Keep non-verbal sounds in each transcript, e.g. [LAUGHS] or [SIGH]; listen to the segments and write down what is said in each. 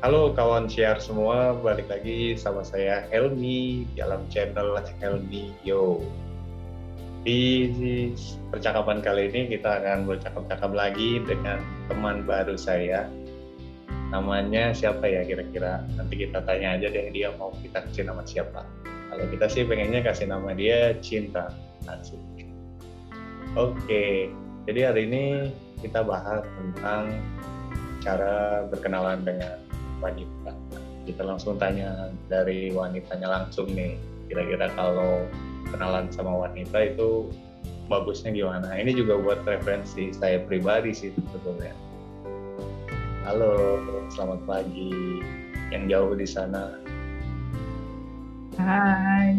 Halo kawan share semua, balik lagi sama saya Helmi dalam channel Helmi Yo. Di percakapan kali ini kita akan bercakap-cakap lagi dengan teman baru saya. Namanya siapa ya kira-kira? Nanti kita tanya aja deh dia mau kita kasih nama siapa. Kalau kita sih pengennya kasih nama dia Cinta. Asik. Oke, jadi hari ini kita bahas tentang cara berkenalan dengan wanita. Kita langsung tanya dari wanitanya langsung nih. Kira-kira kalau kenalan sama wanita itu bagusnya gimana? Ini juga buat referensi saya pribadi sih sebetulnya. Halo, selamat pagi. Yang jauh di sana. Hai.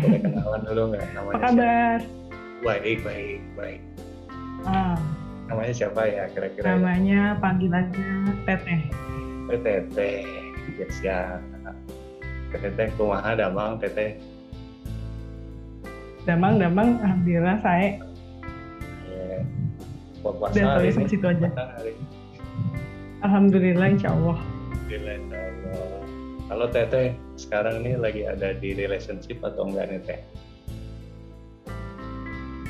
Boleh kenalan dulu nggak? Namanya Apa kabar? Siapa? Baik, baik, baik. Ah. Namanya siapa ya kira-kira? Namanya panggilannya Teteh. Teteh, yes ya. Teteh kumaha damang Teteh? Damang, damang, alhamdulillah saya. Yeah. Puasa Dan hari ini. situ aja. Hari. Alhamdulillah, insya Allah. Alhamdulillah, insya Allah. Kalau Teteh sekarang ini lagi ada di relationship atau enggak nih Teh?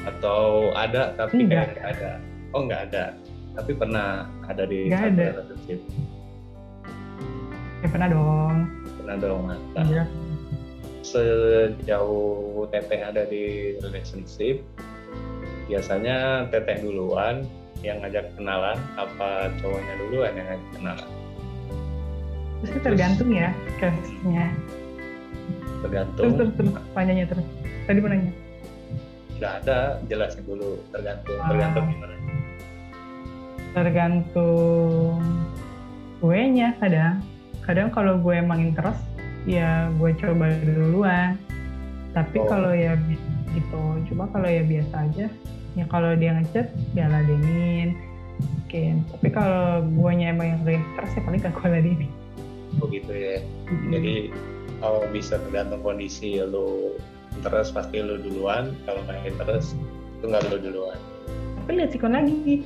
Atau ada tapi enggak. ada? Oh enggak ada, tapi pernah ada di Enggak ada. relationship. Ya pernah dong. Pernah dong, mantap. Iya. Sejauh Teteh ada di relationship, biasanya Teteh duluan yang ngajak kenalan, apa cowoknya duluan yang ngajak kenalan? Terus itu tergantung ya kasusnya. Terus, Tergantung. terus, terus. Tanyanya terus. Tadi mau nanya. Nggak ada, jelasin dulu. Tergantung, Ah. tergantung gimana. Tergantung gue nya kadang. Kadang kalau gue emang interest, ya gue coba duluan. Tapi Oh. kalau ya gitu, cuma kalau ya biasa aja, ya kalau dia ngechat, ya ladenin. Mungkin. Tapi kalau gue nya emang yang interest, ya paling gak gue ladenin. begitu ya jadi kalau bisa tergantung kondisi lu interest pasti lu duluan kalau nggak interest itu nggak lu duluan tapi lihat sikon lagi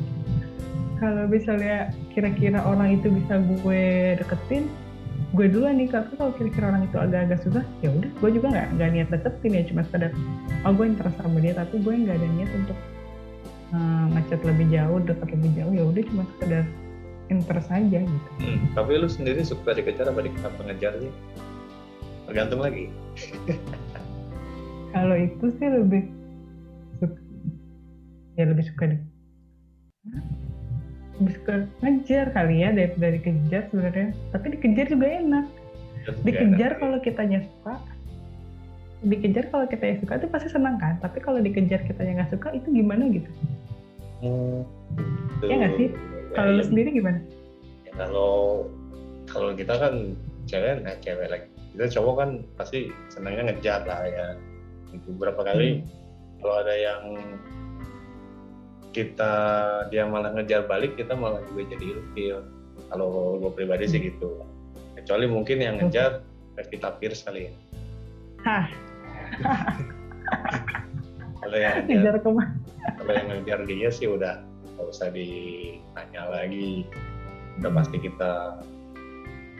kalau misalnya kira-kira orang itu bisa gue deketin gue duluan nih tapi kalau kira-kira orang itu agak-agak susah? Ya udah gue juga nggak nggak niat deketin ya cuma sekedar oh gue interest sama dia tapi gue nggak ada niat untuk uh, ngechat lebih jauh dekat lebih jauh. Ya udah cuma sekedar interest aja gitu. Hmm, tapi lu sendiri suka dikejar apa dikejar pengejar sih? Tergantung lagi. [LAUGHS] Kalau itu sih lebih suka, ya lebih suka di lebih ngejar kali ya daripada dikejar sebenarnya. Tapi dikejar juga enak. Dikejar kalau kitanya suka. Dikejar kalau kita yang suka itu pasti senang kan? Tapi kalau dikejar kita yang nggak suka itu gimana gitu? Hmm, Ya nggak sih? kalau lu ya, sendiri gimana? Ya kalau kalau kita kan cewek nah cewek lagi kita cowok kan pasti senangnya ngejar lah ya. Itu berapa kali kalau ada yang kita dia malah ngejar balik kita malah juga jadi ilfil. Kalau gue pribadi sih gitu. Kecuali mungkin yang ngejar kita Pierce kali ya. Kalau yang ngejar kalau yang ngejar dia sih udah nggak usah ditanya lagi. Udah pasti kita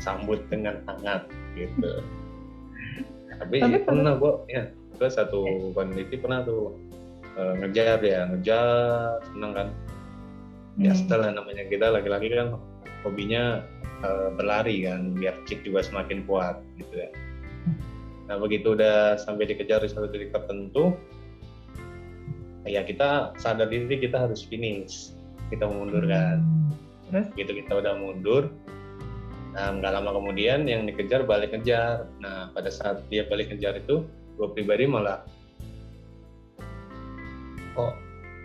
sambut dengan hangat gitu. [LAUGHS] Tapi, Tapi pernah gua ya gua satu peneliti pernah tuh eh, ngejar ya ngejar seneng kan? Ya Hmm. setelah namanya kita laki-laki kan hobinya eh, berlari kan biar cik juga semakin kuat gitu ya. Nah begitu udah sampai dikejar di satu titik tertentu ya kita sadar diri kita harus finish kita mundur kan. Terus? Begitu kita udah mundur nah nggak lama kemudian yang dikejar balik ngejar. Nah pada saat dia balik ngejar itu gue pribadi malah kok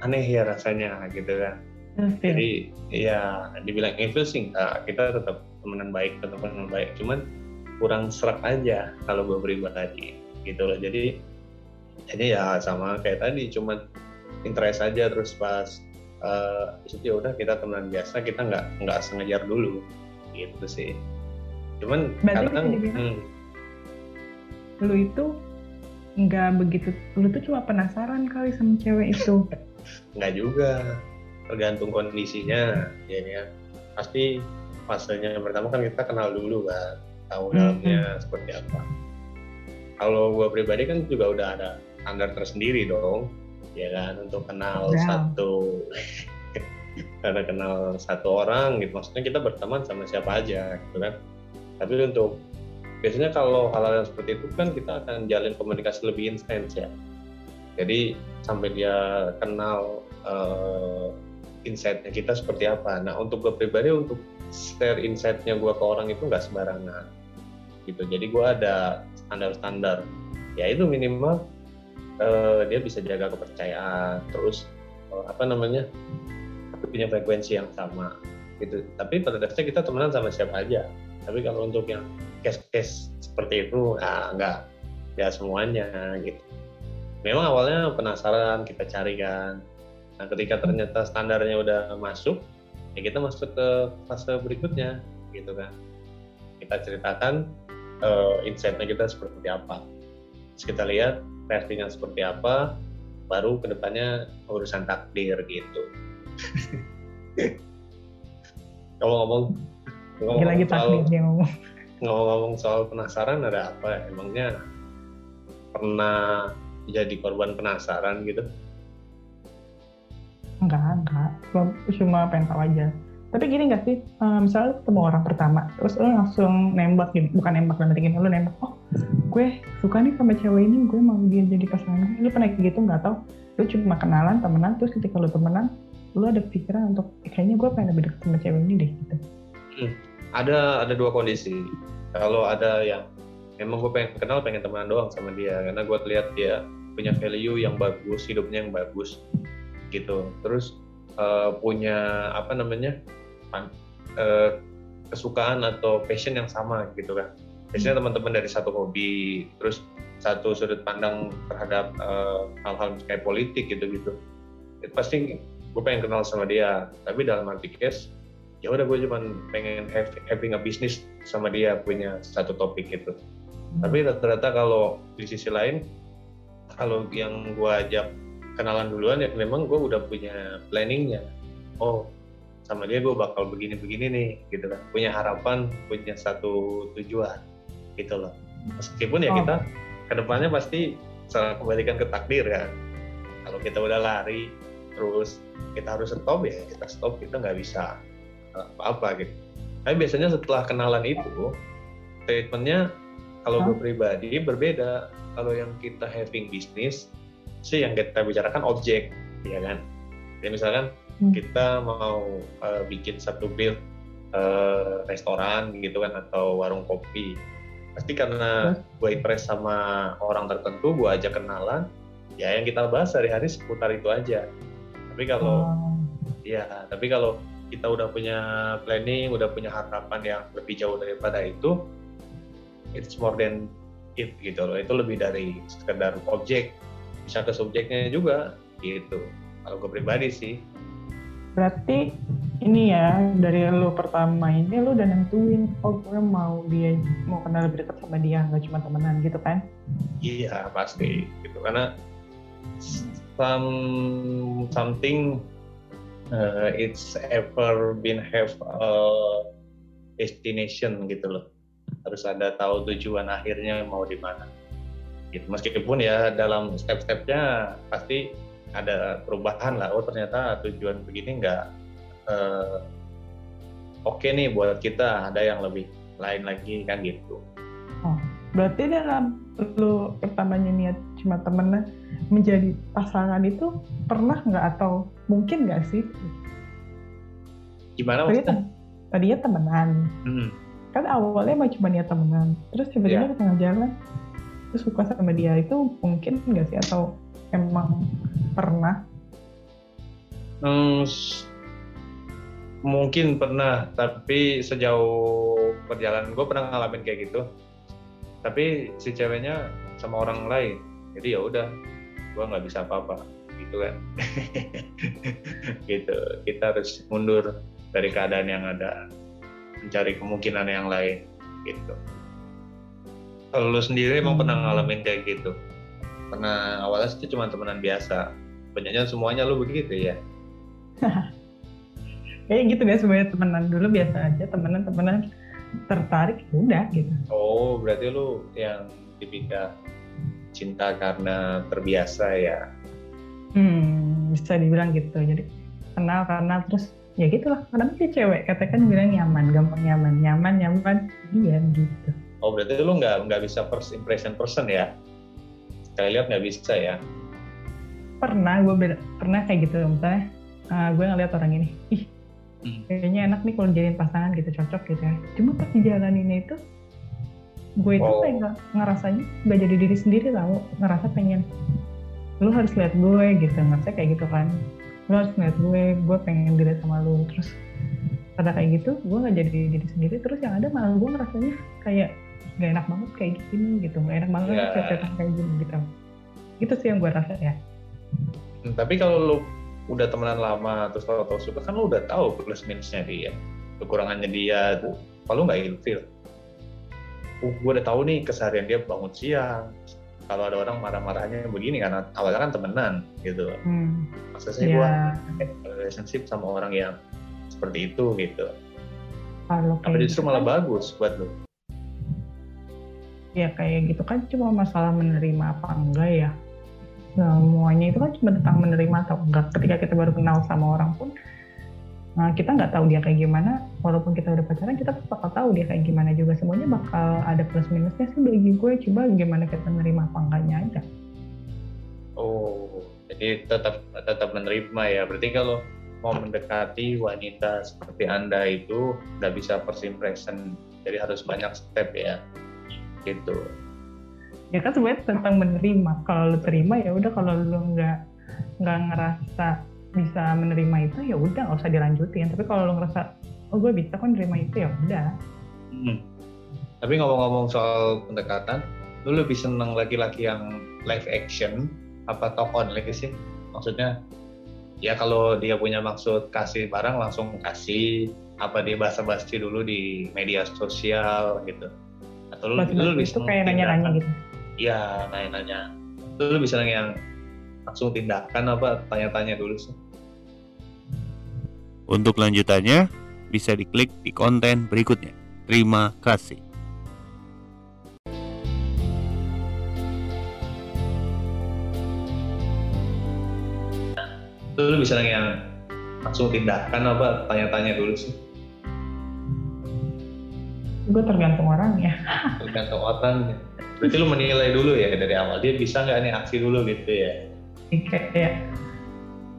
aneh ya rasanya gitu kan. Terus ya. jadi ya dibilang ilfil sih enggak. Kita tetap temenan baik tetap temenan baik. Cuman kurang serak aja kalau gue pribadi gitu loh. Jadi jadi ya sama kayak tadi cuman interest aja. Terus pas itu ya udah kita temenan biasa kita nggak nggak sengajar dulu gitu sih. Cuman Berarti kadang hmm, lu itu nggak begitu. Lu tuh cuma penasaran kali sama cewek itu. Nggak juga. Tergantung kondisinya. Ya kan pasti fasenya yang pertama kan kita kenal dulu kan tahu dalamnya hmm. seperti apa. Kalau gue pribadi kan juga udah ada standar tersendiri dong. Ya kan untuk kenal satu. [LAUGHS] Karena kenal satu orang gitu. Maksudnya kita berteman sama siapa aja gitu kan. Tapi untuk biasanya kalau hal-hal yang seperti itu kan kita akan jalin komunikasi lebih intens ya. Jadi sampai dia kenal uh, insightnya kita seperti apa. Nah untuk gue pribadi untuk share insightnya gue ke orang itu nggak sembarangan. Gitu. Jadi gue ada standar-standar. Ya itu minimal uh, dia bisa jaga kepercayaan. Terus uh, apa namanya punya frekuensi yang sama. Gitu. Tapi pada dasarnya kita temenan sama siapa aja tapi kalau untuk yang case-case seperti itu nah nggak ya semuanya gitu. Memang awalnya penasaran kita cari kan. Nah ketika ternyata standarnya udah masuk ya kita masuk ke fase berikutnya gitu kan. Kita ceritakan uh, insightnya kita seperti apa. Terus kita lihat reaksinya seperti apa baru ke depannya urusan takdir gitu. [LAUGHS] Kalau ngomong ngomong lagi soal, ngomong. ngomong-ngomong soal penasaran ada apa emangnya pernah jadi korban penasaran gitu? Enggak enggak. Cuma pengen tahu aja. Tapi gini gak sih? Um, misalnya ketemu orang pertama terus lo langsung nembak gitu bukan nembak dan gini lo nembak oh gue suka nih sama cewek ini gue mau dia jadi pasangan. Lo pernah kayak gitu nggak tau? Lo cuma kenalan temenan terus ketika lo temenan lo ada pikiran untuk eh, kayaknya gue pengen lebih dekat sama cewek ini deh gitu. Hmm. Ada ada dua kondisi kalau ada yang memang gue pengen kenal pengen temenan doang sama dia karena gue lihat dia punya value yang bagus hidupnya yang bagus gitu terus uh, punya apa namanya uh, kesukaan atau passion yang sama gitu kan. Biasanya teman-teman dari satu hobi, terus satu sudut pandang terhadap uh, hal-hal kayak politik gitu-gitu. Itu pasti gue pengen kenal sama dia. Tapi dalam arti case, ya udah gue cuma pengen having a business sama dia punya satu topik gitu. Hmm. Tapi ternyata kalau di sisi lain, kalau yang gue ajak kenalan duluan ya memang gue udah punya planningnya. Oh sama dia gue bakal begini-begini nih gitu kan punya harapan punya satu tujuan gitu loh meskipun ya oh. kita ke depannya pasti kembalikan ke takdir kan kalau kita udah lari terus kita harus stop ya kita stop kita nggak bisa apa-apa gitu tapi biasanya setelah kenalan itu statementnya kalau gue pribadi berbeda kalau yang kita having bisnis sih yang kita bicarakan objek ya kan ya misalkan hmm. kita mau uh, bikin satu build uh, restoran gitu kan atau warung kopi pasti karena hmm. gue impress sama orang tertentu gue ajak kenalan ya yang kita bahas sehari-hari seputar itu aja tapi kalau hmm. ya tapi kalau kita udah punya planning udah punya harapan yang lebih jauh daripada itu it's more than it gitu loh. Itu lebih dari sekedar objek bisa ke subjeknya juga gitu. Kalau gue pribadi sih. Berarti ini ya dari lo pertama ini lo udah nentuin oh gue mau dia mau kenal lebih dekat sama dia nggak cuma temenan gitu kan? Iya pasti gitu. Karena some something uh, it's ever been have a destination gitu loh. Harus ada tahu tujuan akhirnya mau di mana. Gitu. Meskipun ya dalam step-stepnya pasti ada perubahan lah. Oh ternyata tujuan begini nggak uh, oke okay nih buat kita. Ada yang lebih lain lagi kan gitu. Oh, berarti dalam lu pertamanya niat cuma temennya menjadi pasangan itu pernah nggak atau mungkin nggak sih gimana maksudnya? tadinya temenan hmm. kan awalnya emang cuma niat temenan terus tiba-tiba yeah. ke tengah jalan terus suka sama dia itu mungkin nggak sih atau emang pernah? Hmm, mungkin pernah, tapi sejauh perjalanan gue pernah ngalamin kayak gitu. Tapi si ceweknya sama orang lain, jadi ya udah, gue nggak bisa apa-apa, gitu kan. [LAUGHS] gitu, kita harus mundur dari keadaan yang ada, mencari kemungkinan yang lain, gitu. Kalau lu sendiri emang pernah ngalamin kayak gitu? Pernah awalnya sih cuma temenan biasa, banyaknya semuanya lu begitu ya? [LAUGHS] Kayak gitu guys sebagai temenan. Dulu biasa aja temenan temenan tertarik ya udah gitu. Oh berarti lu yang tipikal cinta karena terbiasa ya. Hmm bisa dibilang gitu. Jadi kenal karena terus ya gitulah. Karena dia cewek katakan bilang nyaman gampang nyaman. Nyaman nyaman. Iya gitu. Oh berarti lu nggak nggak bisa first impression person ya? Sekali lihat nggak bisa ya? Pernah gue pernah kayak gitu. Misalnya uh, gue ngeliat orang ini ih hmm. kayaknya enak nih kalau jadiin pasangan gitu cocok gitu ya cuma pas dijalanin itu gue itu oh. kayak ngerasanya gak jadi diri sendiri tau. Ngerasa pengen lu harus lihat gue gitu. Ngerasa kayak gitu kan. Lu harus lihat gue gue pengen dilihat sama lu. Terus pada kayak gitu gue gak jadi diri sendiri. Terus yang ada malah gue ngerasanya kayak gak enak banget kayak gini gitu. Gak enak banget yeah. kayak gini gitu. Itu sih yang gue rasa ya. Hmm, tapi kalau lu udah temenan lama terus kalau tau suka kan lu udah tahu plus minusnya dia kekurangannya dia tuh. Kalau nggak ilfil uh, gue udah tahu nih keseharian dia bangun siang. Kalau ada orang marah-marahnya begini karena awalnya kan temenan gitu. Hmm. maksudnya yeah. gue relationship sama orang yang seperti itu gitu. Kalau tapi justru gitu malah kan, bagus buat lo ya kayak gitu kan cuma masalah menerima apa enggak ya. Semuanya itu kan cuma tentang menerima atau enggak. Ketika kita baru kenal sama orang pun nah kita nggak tahu dia kayak gimana. Walaupun kita udah pacaran kita bakal tahu dia kayak gimana juga. Semuanya bakal ada plus minusnya sih bagi gue. Coba gimana kita menerima apa enggaknya aja. Oh jadi tetap tetap menerima ya. Berarti kalau mau mendekati wanita seperti anda itu nggak bisa first impression. Jadi harus banyak step ya. Gitu. Ya kan sebenarnya tentang menerima. Kalau lu terima ya udah. Kalau lu nggak nggak ngerasa bisa menerima itu ya udah nggak usah dilanjutin. Tapi kalau lu ngerasa oh gue bisa kok menerima itu ya udah. Hmm. tapi ngomong-ngomong soal pendekatan lu lebih seneng laki-laki yang live action apa talk online sih maksudnya ya kalau dia punya maksud kasih barang langsung kasih apa dia basa-basi dulu di media sosial gitu. Atau lu, lu lebih itu kayak nanya-nanya gitu? Iya, nanya-nanya. Lu bisa nanya yang langsung tindakan apa tanya-tanya dulu sih. Untuk lanjutannya bisa diklik di konten berikutnya. Terima kasih. Lu bisa nanya yang langsung tindakan apa tanya-tanya dulu sih. Gue tergantung orangnya. Tergantung orangnya Berarti lu menilai dulu ya dari awal dia bisa nggak nih aksi dulu gitu ya? Kayak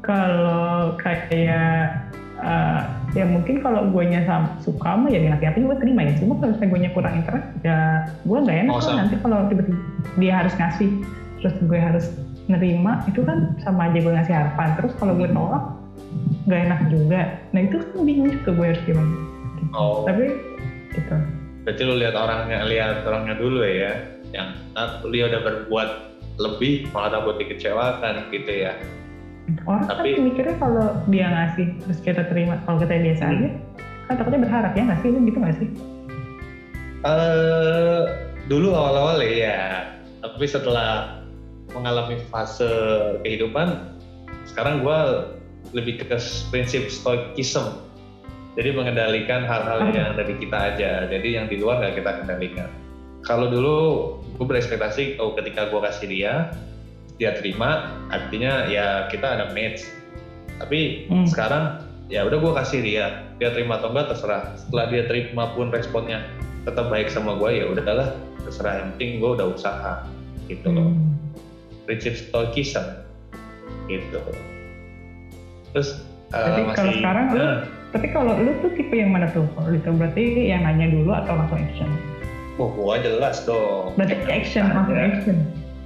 kalau kayak uh, ya mungkin kalau gue nya suka mah ya hati-hati gue terima ya. Cuma kalau misalnya gue nya kurang interest ya gue nggak enak oh, nanti kalau tiba-tiba dia harus ngasih terus gue harus nerima itu kan sama aja gue ngasih harapan. Terus kalau gue nolak nggak enak juga. Nah itu kan bingung juga gue harus gimana. Oh. tapi gitu. Berarti lu lihat orangnya lihat orangnya dulu ya yang dia udah berbuat lebih malah takut dikecewakan gitu ya. Orang tapi kan mikirnya kalau dia ngasih terus kita terima kalau kita biasa hmm. aja kan takutnya berharap ya nggak sih gitu nggak sih? Uh, dulu awal-awal ya tapi setelah mengalami fase kehidupan sekarang gue lebih ke prinsip stoikism. Jadi mengendalikan hal-hal yang dari kita aja. Jadi yang di luar nggak kita kendalikan kalau dulu gue berekspektasi oh ketika gue kasih dia dia terima artinya ya kita ada match. Tapi hmm. sekarang ya udah gue kasih dia dia terima atau enggak terserah. Setelah dia terima pun responnya tetap baik sama gue ya udahlah terserah. Yang penting gue udah usaha gitu loh. Hmm. prinsip stoikism gitu. Terus uh, tapi masih, kalau sekarang uh, lu tapi kalau lu tuh tipe yang mana tuh? Kalau itu berarti yang nanya dulu atau langsung action Oh, gua jelas dong. Berarti action, langsung action.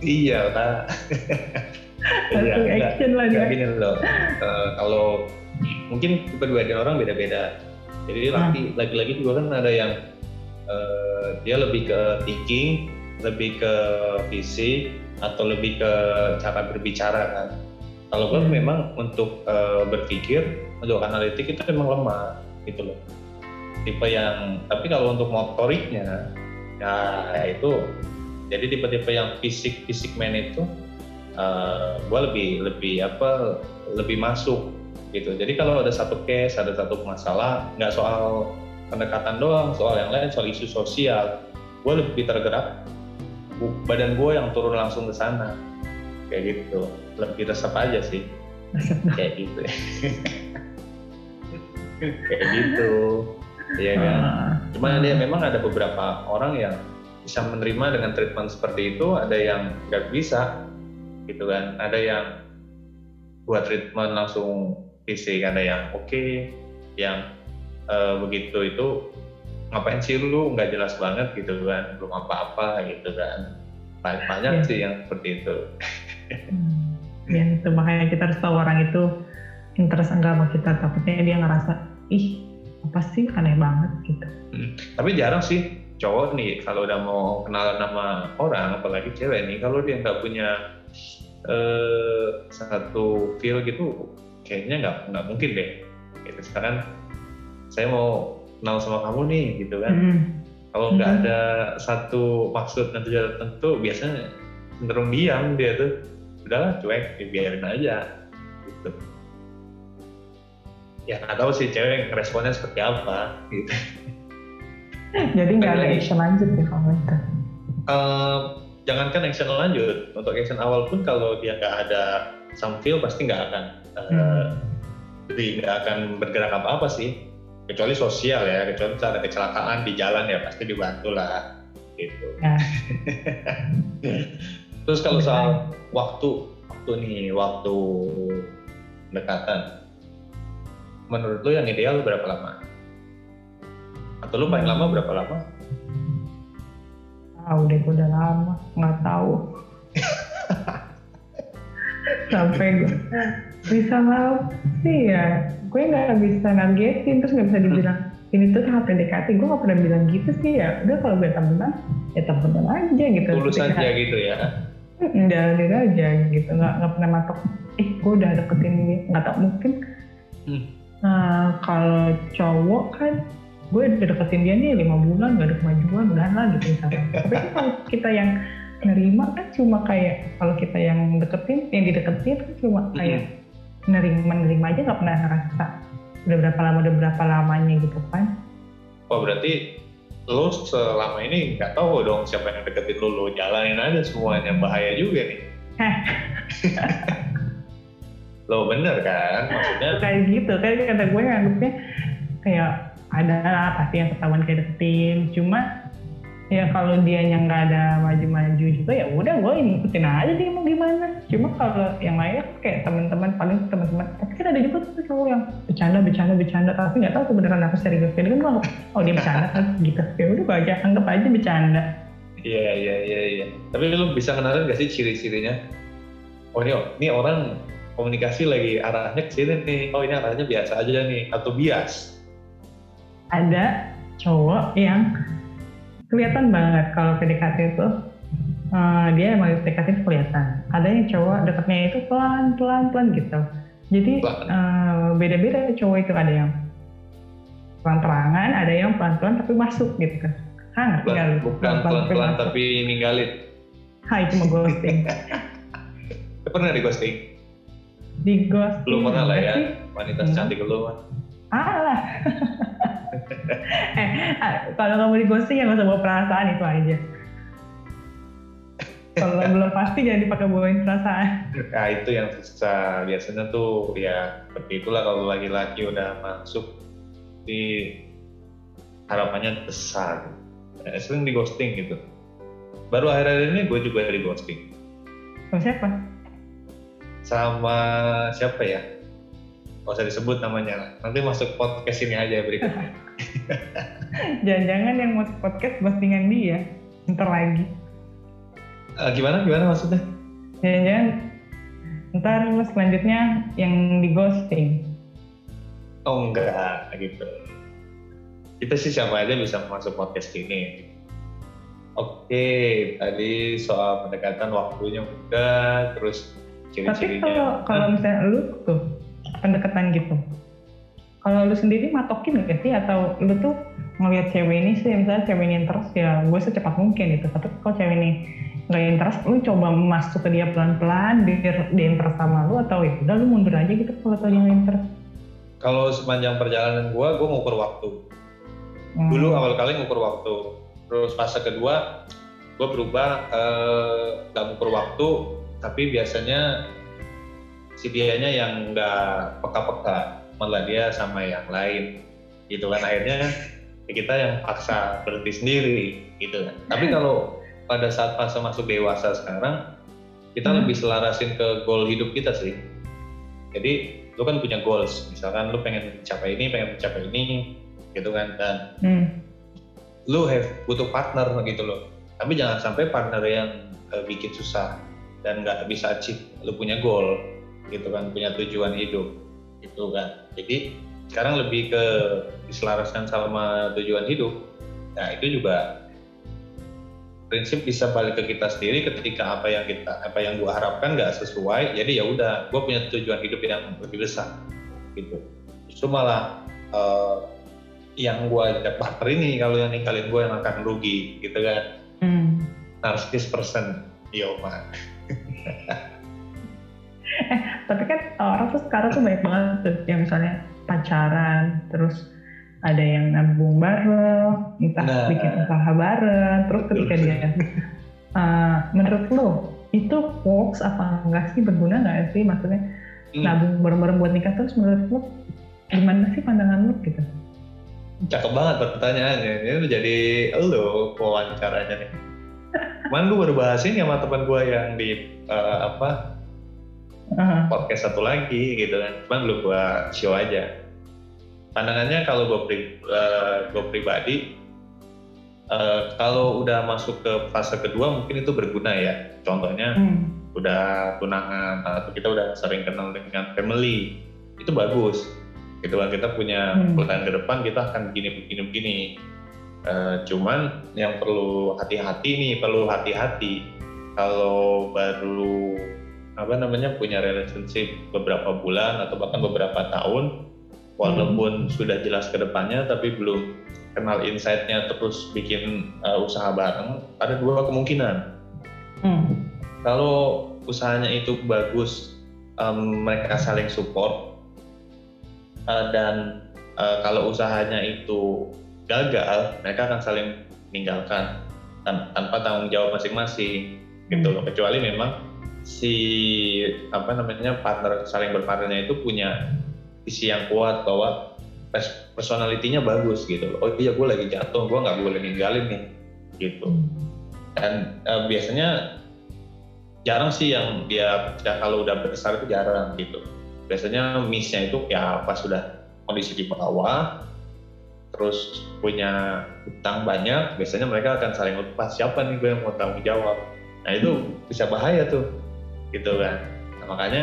Iya, nah. langsung iya, action lah dia. Gini loh, uh, kalau mungkin dua orang beda-beda. Jadi laki hmm. laki-laki juga kan ada yang uh, dia lebih ke thinking, lebih ke visi, atau lebih ke cara berbicara kan. Kalau gue hmm. memang untuk uh, berpikir, untuk analitik itu memang lemah gitu loh. Tipe yang, tapi kalau untuk motoriknya Nah itu jadi tipe-tipe yang fisik fisik man itu uh, eh, gue lebih lebih apa lebih masuk gitu. Jadi kalau ada satu case, ada satu masalah, nggak soal pendekatan doang, soal yang lain, soal isu sosial, gue lebih tergerak. Badan gue yang turun langsung ke sana, kayak gitu. Lebih resep aja sih, [LAUGHS] kayak gitu. [LAUGHS] kayak gitu, ya kan. Ah, Cuma dia memang ada beberapa orang yang bisa menerima dengan treatment seperti itu, ada yang nggak bisa, gitu kan. Ada yang buat treatment langsung fisik, ada yang oke, yang eh, begitu itu ngapain sih lu nggak jelas banget gitu kan, belum apa-apa gitu kan. Banyak, banyak Iya. sih yang seperti itu. Hmm. Ya itu makanya kita harus tahu orang itu interest enggak sama kita takutnya dia ngerasa ih apa sih aneh banget gitu. Tapi jarang sih cowok nih kalau udah mau kenalan sama orang, apalagi cewek nih, kalau dia nggak punya eh, satu feel gitu, kayaknya nggak nggak mungkin deh. Gitu. Sekarang saya mau kenal sama kamu nih, gitu kan. Hmm. Kalau nggak Mhm. ada satu maksud dan tujuan tertentu, biasanya cenderung diam dia tuh. Udahlah cuek, biarin aja. Gitu. Ya nggak tahu sih cewek responnya seperti apa. Gitu. Jadi nggak ada Lagi. action lanjut ya kalau itu. Eh, jangankan action lanjut, untuk action awal pun kalau dia nggak ada some feel pasti nggak akan eh, Hmm. jadi nggak akan bergerak apa-apa sih. Kecuali sosial ya, kecuali misalnya ada kecelakaan di jalan ya pasti dibantu lah. Gitu. Ya. [LAUGHS] Terus kalau soal waktu, waktu nih, waktu pendekatan, menurut lu yang ideal berapa lama? Atau lu paling lama berapa lama? Ah udah gue udah lama nggak tahu. [LAUGHS] Sampai gue bisa lama sih ya. Gue nggak bisa nargetin terus nggak bisa dibilang ini tuh tahap PDKT. Gue nggak pernah bilang gitu sih ya. Udah kalau gue temenan ya temenan aja gitu. Tulus aja gitu ya. jalanin aja gitu nggak nggak pernah matok eh gue udah deketin dia nggak tau mungkin Hmm. Nah kalau cowok kan gue udah deketin dia nih lima bulan nggak ada kemajuan udah lah gitu misalnya. [LAUGHS] Tapi kan kalau kita yang nerima kan cuma kayak kalau kita yang deketin yang dideketin kan cuma kayak nerima nerima aja nggak pernah ngerasa udah berapa lama udah berapa lamanya gitu kan. Oh berarti lo selama ini nggak tahu dong siapa yang deketin lo, lo jalanin aja semuanya bahaya juga nih. [LAUGHS] Lo bener kan? Maksudnya kayak gitu kan kata gue nganggupnya kayak ada lah pasti yang ketahuan kayak deketin cuma ya kalau dia yang nggak ada maju-maju juga ya udah gue ikutin aja dia mau gimana cuma kalau yang lain kayak teman-teman paling teman-teman tapi kan ada juga tuh cowok yang bercanda bercanda bercanda tapi nggak tahu kebenaran apa serius jadi kan gue oh dia bercanda kan gitu ya udah gue aja anggap aja bercanda Iya iya iya iya. Tapi lu bisa kenalin gak sih ciri-cirinya? Oh ini, ini orang komunikasi lagi arahnya ke sini nih. Oh ini arahnya biasa aja nih atau bias. ada cowok yang kelihatan banget kalau PDKT itu eh, dia emang PDKT itu kelihatan. Ada yang cowok dekatnya itu pelan pelan pelan gitu. Jadi Pelan. eh, beda-beda cowok itu ada yang terang-terangan, ada yang pelan-pelan tapi masuk gitu kan. Ah, lu? Bukan pelan-pelan masuk. tapi ninggalin. Itu mah ghosting. [LAUGHS] Pernah di ghosting? Di ghosting. Belum pernah lah ya. sih? Wanita Hmm. cantik lu mah. Eh, ah, kalau kamu di ghosting ya nggak usah bawa perasaan itu aja. Kalau belum pasti jangan dipakai bawain perasaan. Nah itu yang susah. Biasanya tuh ya seperti itulah kalau laki-laki udah masuk di harapannya besar. Eh, sering di ghosting gitu. Baru akhir-akhir ini gue juga di ghosting. Sama siapa? Sama siapa ya? Gak usah disebut namanya lah. Nanti masuk podcast ini aja berikutnya. [LAUGHS] Jangan-jangan yang mau podcast postingan dia. Ntar lagi. Eh, gimana gimana maksudnya? Jangan-jangan ntar selanjutnya yang di ghosting. Oh enggak gitu. Kita sih siapa aja bisa masuk podcast ini. Oke, tadi soal pendekatan waktunya udah, terus Tapi kalau kalau misalnya lu tuh pendekatan gitu, kalau lu sendiri matokin gak sih atau lu tuh ngelihat cewek ini sih misalnya cewek ini interest ya gue secepat mungkin gitu. Tapi kalau cewek ini nggak interest, lu coba masuk ke dia pelan-pelan biar dia interest sama lu atau ya udah lu mundur aja gitu kalau tau dia nggak interest. kalau sepanjang perjalanan gue gue ngukur waktu Hmm. dulu awal kali ngukur waktu terus fase kedua gue berubah eh, nggak ngukur waktu tapi biasanya si dianya yang nggak peka-peka malah dia sama yang lain. Gitu kan akhirnya ya kita yang paksa berhenti sendiri gitu kan. Tapi kalau pada saat fase masuk dewasa sekarang kita Hmm. lebih selarasin ke goal hidup kita sih. Jadi lu kan punya goals. Misalkan lu pengen mencapai ini pengen mencapai ini gitu kan. Dan Hmm. lu have butuh partner gitu loh. Tapi jangan sampai partner yang eh, bikin susah dan nggak bisa achieve lu punya goal gitu kan punya tujuan hidup gitu kan. Jadi sekarang lebih ke diselaraskan sama tujuan hidup nah itu juga prinsip bisa balik ke kita sendiri ketika apa yang kita apa yang gua harapkan nggak sesuai jadi ya udah gua punya tujuan hidup yang lebih besar gitu. Justru malah eh, yang gue ajak partner ini kalau yang ninggalin gue yang akan rugi gitu kan. Hmm. narsis person yo man [LAUGHS] Tapi kan orang tuh sekarang tuh banyak banget tuh yang misalnya pacaran, terus ada yang nabung bareng, entah Nah. bikin usaha bareng, terus ketika Betul. dia, uh, [LAUGHS] menurut lo itu hoax apa enggak sih berguna nggak sih maksudnya Hmm, nabung bareng-bareng buat nikah terus menurut lo gimana sih pandangan lo gitu? cakep banget pertanyaannya ini jadi lo wawancaranya nih Cuman gue baru bahas ini sama teman gue yang di eh, apa Uh, podcast satu lagi gitu kan. Cuman belum gue show aja. Pandangannya kalau gue pri, gue pribadi eh, kalau udah masuk ke fase kedua mungkin itu berguna ya. Contohnya hmm. udah tunangan atau kita udah sering kenal dengan family itu bagus. Gitu kan kita punya Hmm. plan ke depan kita akan begini begini begini Eh, cuman yang perlu hati-hati nih perlu hati-hati. Kalau baru apa namanya punya relationship beberapa bulan atau bahkan beberapa tahun walaupun sudah jelas ke depannya tapi belum kenal insight-nya terus bikin eh, usaha bareng ada dua kemungkinan. Hmm. kalau usahanya itu bagus em, mereka saling support eh, dan eh, kalau usahanya itu gagal mereka akan saling meninggalkan tan- tanpa tanggung jawab masing-masing gitu loh. Kecuali memang si apa namanya partner saling berpartnernya itu punya visi yang kuat bahwa pers- personalitinya bagus gitu loh. Oh iya gue lagi jatuh gue nggak boleh ninggalin nih gitu. Dan eh, biasanya jarang sih yang dia ya kalau udah besar itu jarang gitu. Biasanya missnya itu ya pas sudah kondisi di bawah terus punya utang banyak biasanya mereka akan saling lepas siapa nih gue yang mau tanggung jawab? Nah itu bisa bahaya tuh gitu kan. Nah, makanya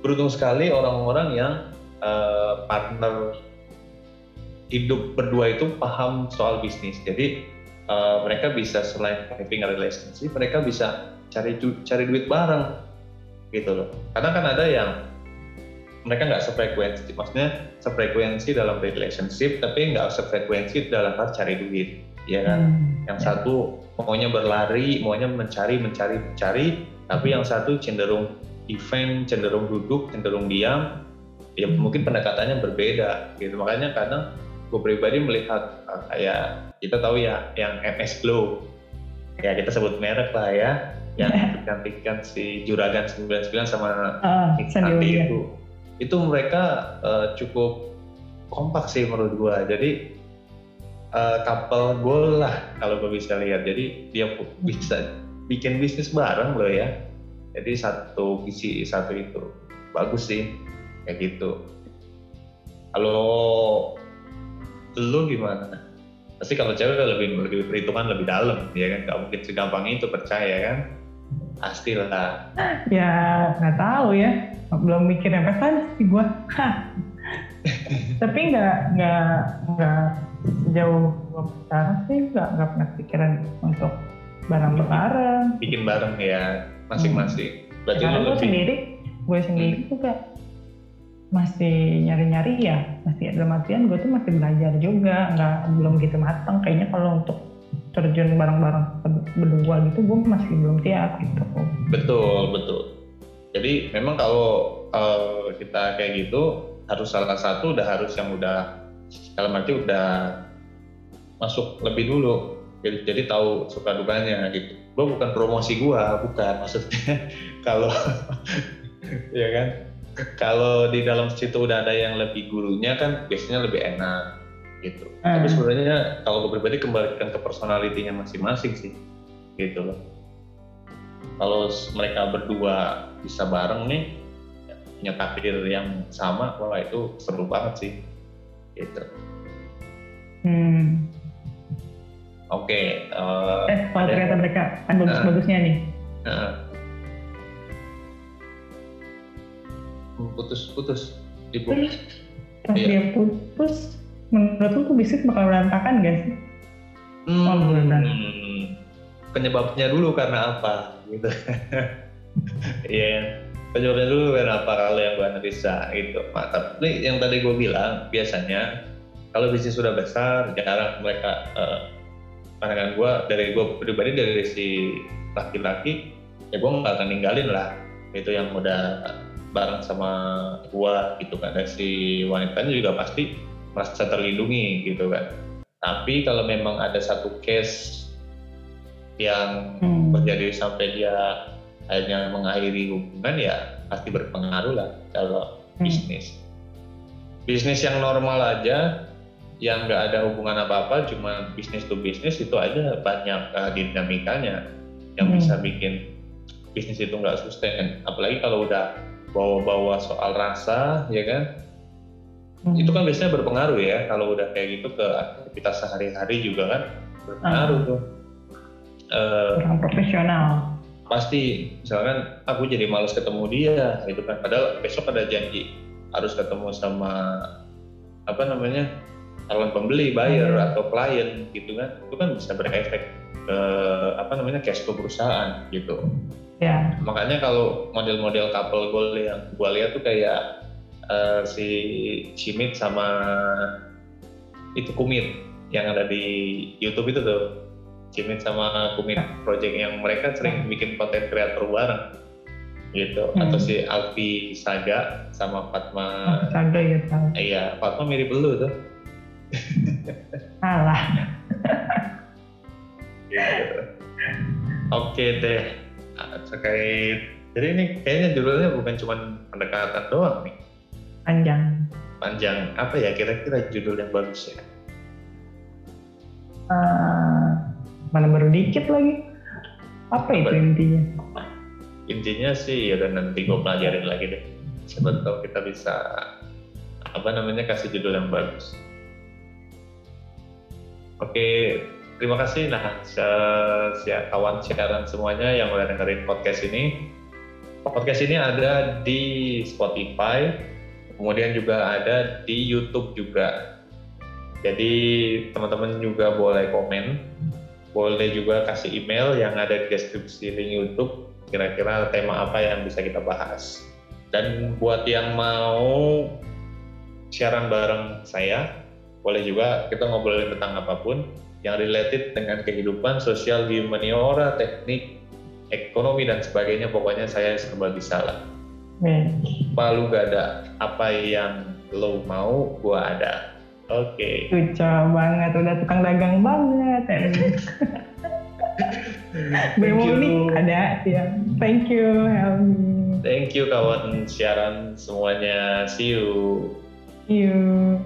beruntung sekali orang-orang yang eh, partner hidup berdua itu paham soal bisnis. Jadi eh, mereka bisa selain having a relationship mereka bisa cari cari duit bareng gitu loh. Karena kan ada yang mereka nggak sefrekuensi maksudnya sefrekuensi dalam relationship tapi nggak sefrekuensi dalam hal cari duit ya kan? Hmm. yang satu maunya berlari maunya mencari mencari mencari tapi yang satu cenderung defend cenderung duduk cenderung diam ya mungkin pendekatannya berbeda gitu. Makanya kadang gue pribadi melihat uh, kayak kita tahu ya yang MS Glow. Ya kita sebut merek lah ya yang [LAUGHS] cantikan si Juragan 99 sama Ah, Sandy Sandi Williams. itu itu mereka uh, cukup kompak sih menurut gua. Jadi uh, couple goal lah kalau gue bisa lihat. Jadi dia bisa bikin bisnis bareng loh ya. Jadi satu visi satu itu. Bagus sih kayak gitu. Kalau lu gimana? Pasti kalau cewek lebih lebih perhitungan lebih dalam ya kan? Nggak mungkin segampang itu percaya kan? Pastilah. Ya nggak tahu ya, belum mikir sih. Hah. Tapi nggak nggak nggak jauh gua pacaran sih nggak nggak pernah pikiran untuk barang bareng. bikin bareng ya masing-masing berarti Karena lu gue sendiri, gue sendiri juga masih nyari-nyari ya, masih dalam artian gue tuh masih belajar juga, nggak belum gitu matang. Kayaknya kalau untuk terjun bareng-bareng berdua gitu, gue masih belum siap gitu. betul betul jadi memang kalau eh, kita kayak gitu harus salah satu udah harus yang udah dalam arti udah masuk lebih dulu. Jadi, jadi tahu suka dukanya gitu. Gue bukan promosi gue bukan maksudnya. [LAUGHS] Kalau [LAUGHS] ya kan? Kalau di dalam situ udah ada yang lebih gurunya kan biasanya lebih enak gitu. Hmm. tapi sebenarnya kalau gue pribadi kembalikan ke personalitinya masing-masing sih gitu loh. Kalau mereka berdua bisa bareng nih punya takdir yang sama wah itu seru banget sih gitu Hmm. oke eh, Eh, kalau ternyata mereka kan bagus-bagusnya nih. Heeh. putus-putus ibu Terus pas Iya. dia putus, menurut lu tuh bisnis bakal berantakan gak sih? Oh. Hmm, penyebabnya dulu karena apa gitu [LAUGHS] iya. Penyebabnya dulu karena apa kalau yang gue analisa gitu Nah, tapi yang tadi gue bilang biasanya kalau bisnis sudah besar jarang mereka eh, pandangan gue dari gue pribadi dari si laki-laki ya gue nggak akan ninggalin lah. Itu yang udah bareng sama gue gitu kan. Dan si wanitanya juga pasti merasa terlindungi gitu kan. Tapi kalau memang ada satu case yang Hmm. terjadi sampai dia akhirnya mengakhiri hubungan ya pasti berpengaruh lah kalau Hmm. bisnis. Bisnis yang normal aja, yang nggak ada hubungan apa-apa, cuma bisnis to bisnis itu aja banyak uh, dinamikanya yang Hmm. bisa bikin bisnis itu nggak sustain. Apalagi kalau udah bawa-bawa soal rasa, ya kan? Hmm. Itu kan biasanya berpengaruh ya. Kalau udah kayak gitu ke aktivitas sehari-hari juga kan berpengaruh Ah. tuh. Orang profesional. Pasti. Misalkan aku jadi males ketemu dia gitu kan. Padahal besok ada janji harus ketemu sama apa namanya calon pembeli buyer Hmm. atau klien gitu kan. Itu kan bisa berefek ke apa namanya cash flow perusahaan gitu. Ya. makanya kalau model-model couple goal yang gua lihat tuh kayak eh, si Cimit sama itu Kumit yang ada di YouTube itu tuh Cimit sama Kumit project yang mereka sering bikin konten kreator bareng gitu Hmm. atau si Alfi Saga sama Fatma Saga ya tahu. iya Fatma mirip lu tuh Alah. gitu. oke deh terkait jadi ini kayaknya judulnya bukan cuma pendekatan doang nih Panjang. panjang apa ya kira-kira judul yang bagus ya Eh, mana baru dikit lagi. Apa itu intinya? intinya sih ya udah nanti gue pelajarin lagi deh. Siapa tahu kita bisa apa namanya kasih judul yang bagus. Oke terima kasih. Nah kawan siaran semuanya yang udah dengerin podcast ini. Podcast ini ada di Spotify kemudian juga ada di YouTube juga. Jadi teman-teman juga boleh komen boleh juga kasih email yang ada di deskripsi link YouTube kira-kira tema apa yang bisa kita bahas. Dan buat yang mau siaran bareng saya, boleh juga kita ngobrolin tentang apa pun yang related dengan kehidupan sosial humaniora, teknik, ekonomi dan sebagainya. Pokoknya saya serba bisa lah. Nih. Palu gak ada apa yang lo mau, gua ada. Oke. Lucu banget, udah tukang dagang banget. [LAUGHS] Bemo you. ini ada ya. Thank you, Helmi. Thank you kawan siaran semuanya. See you. See you.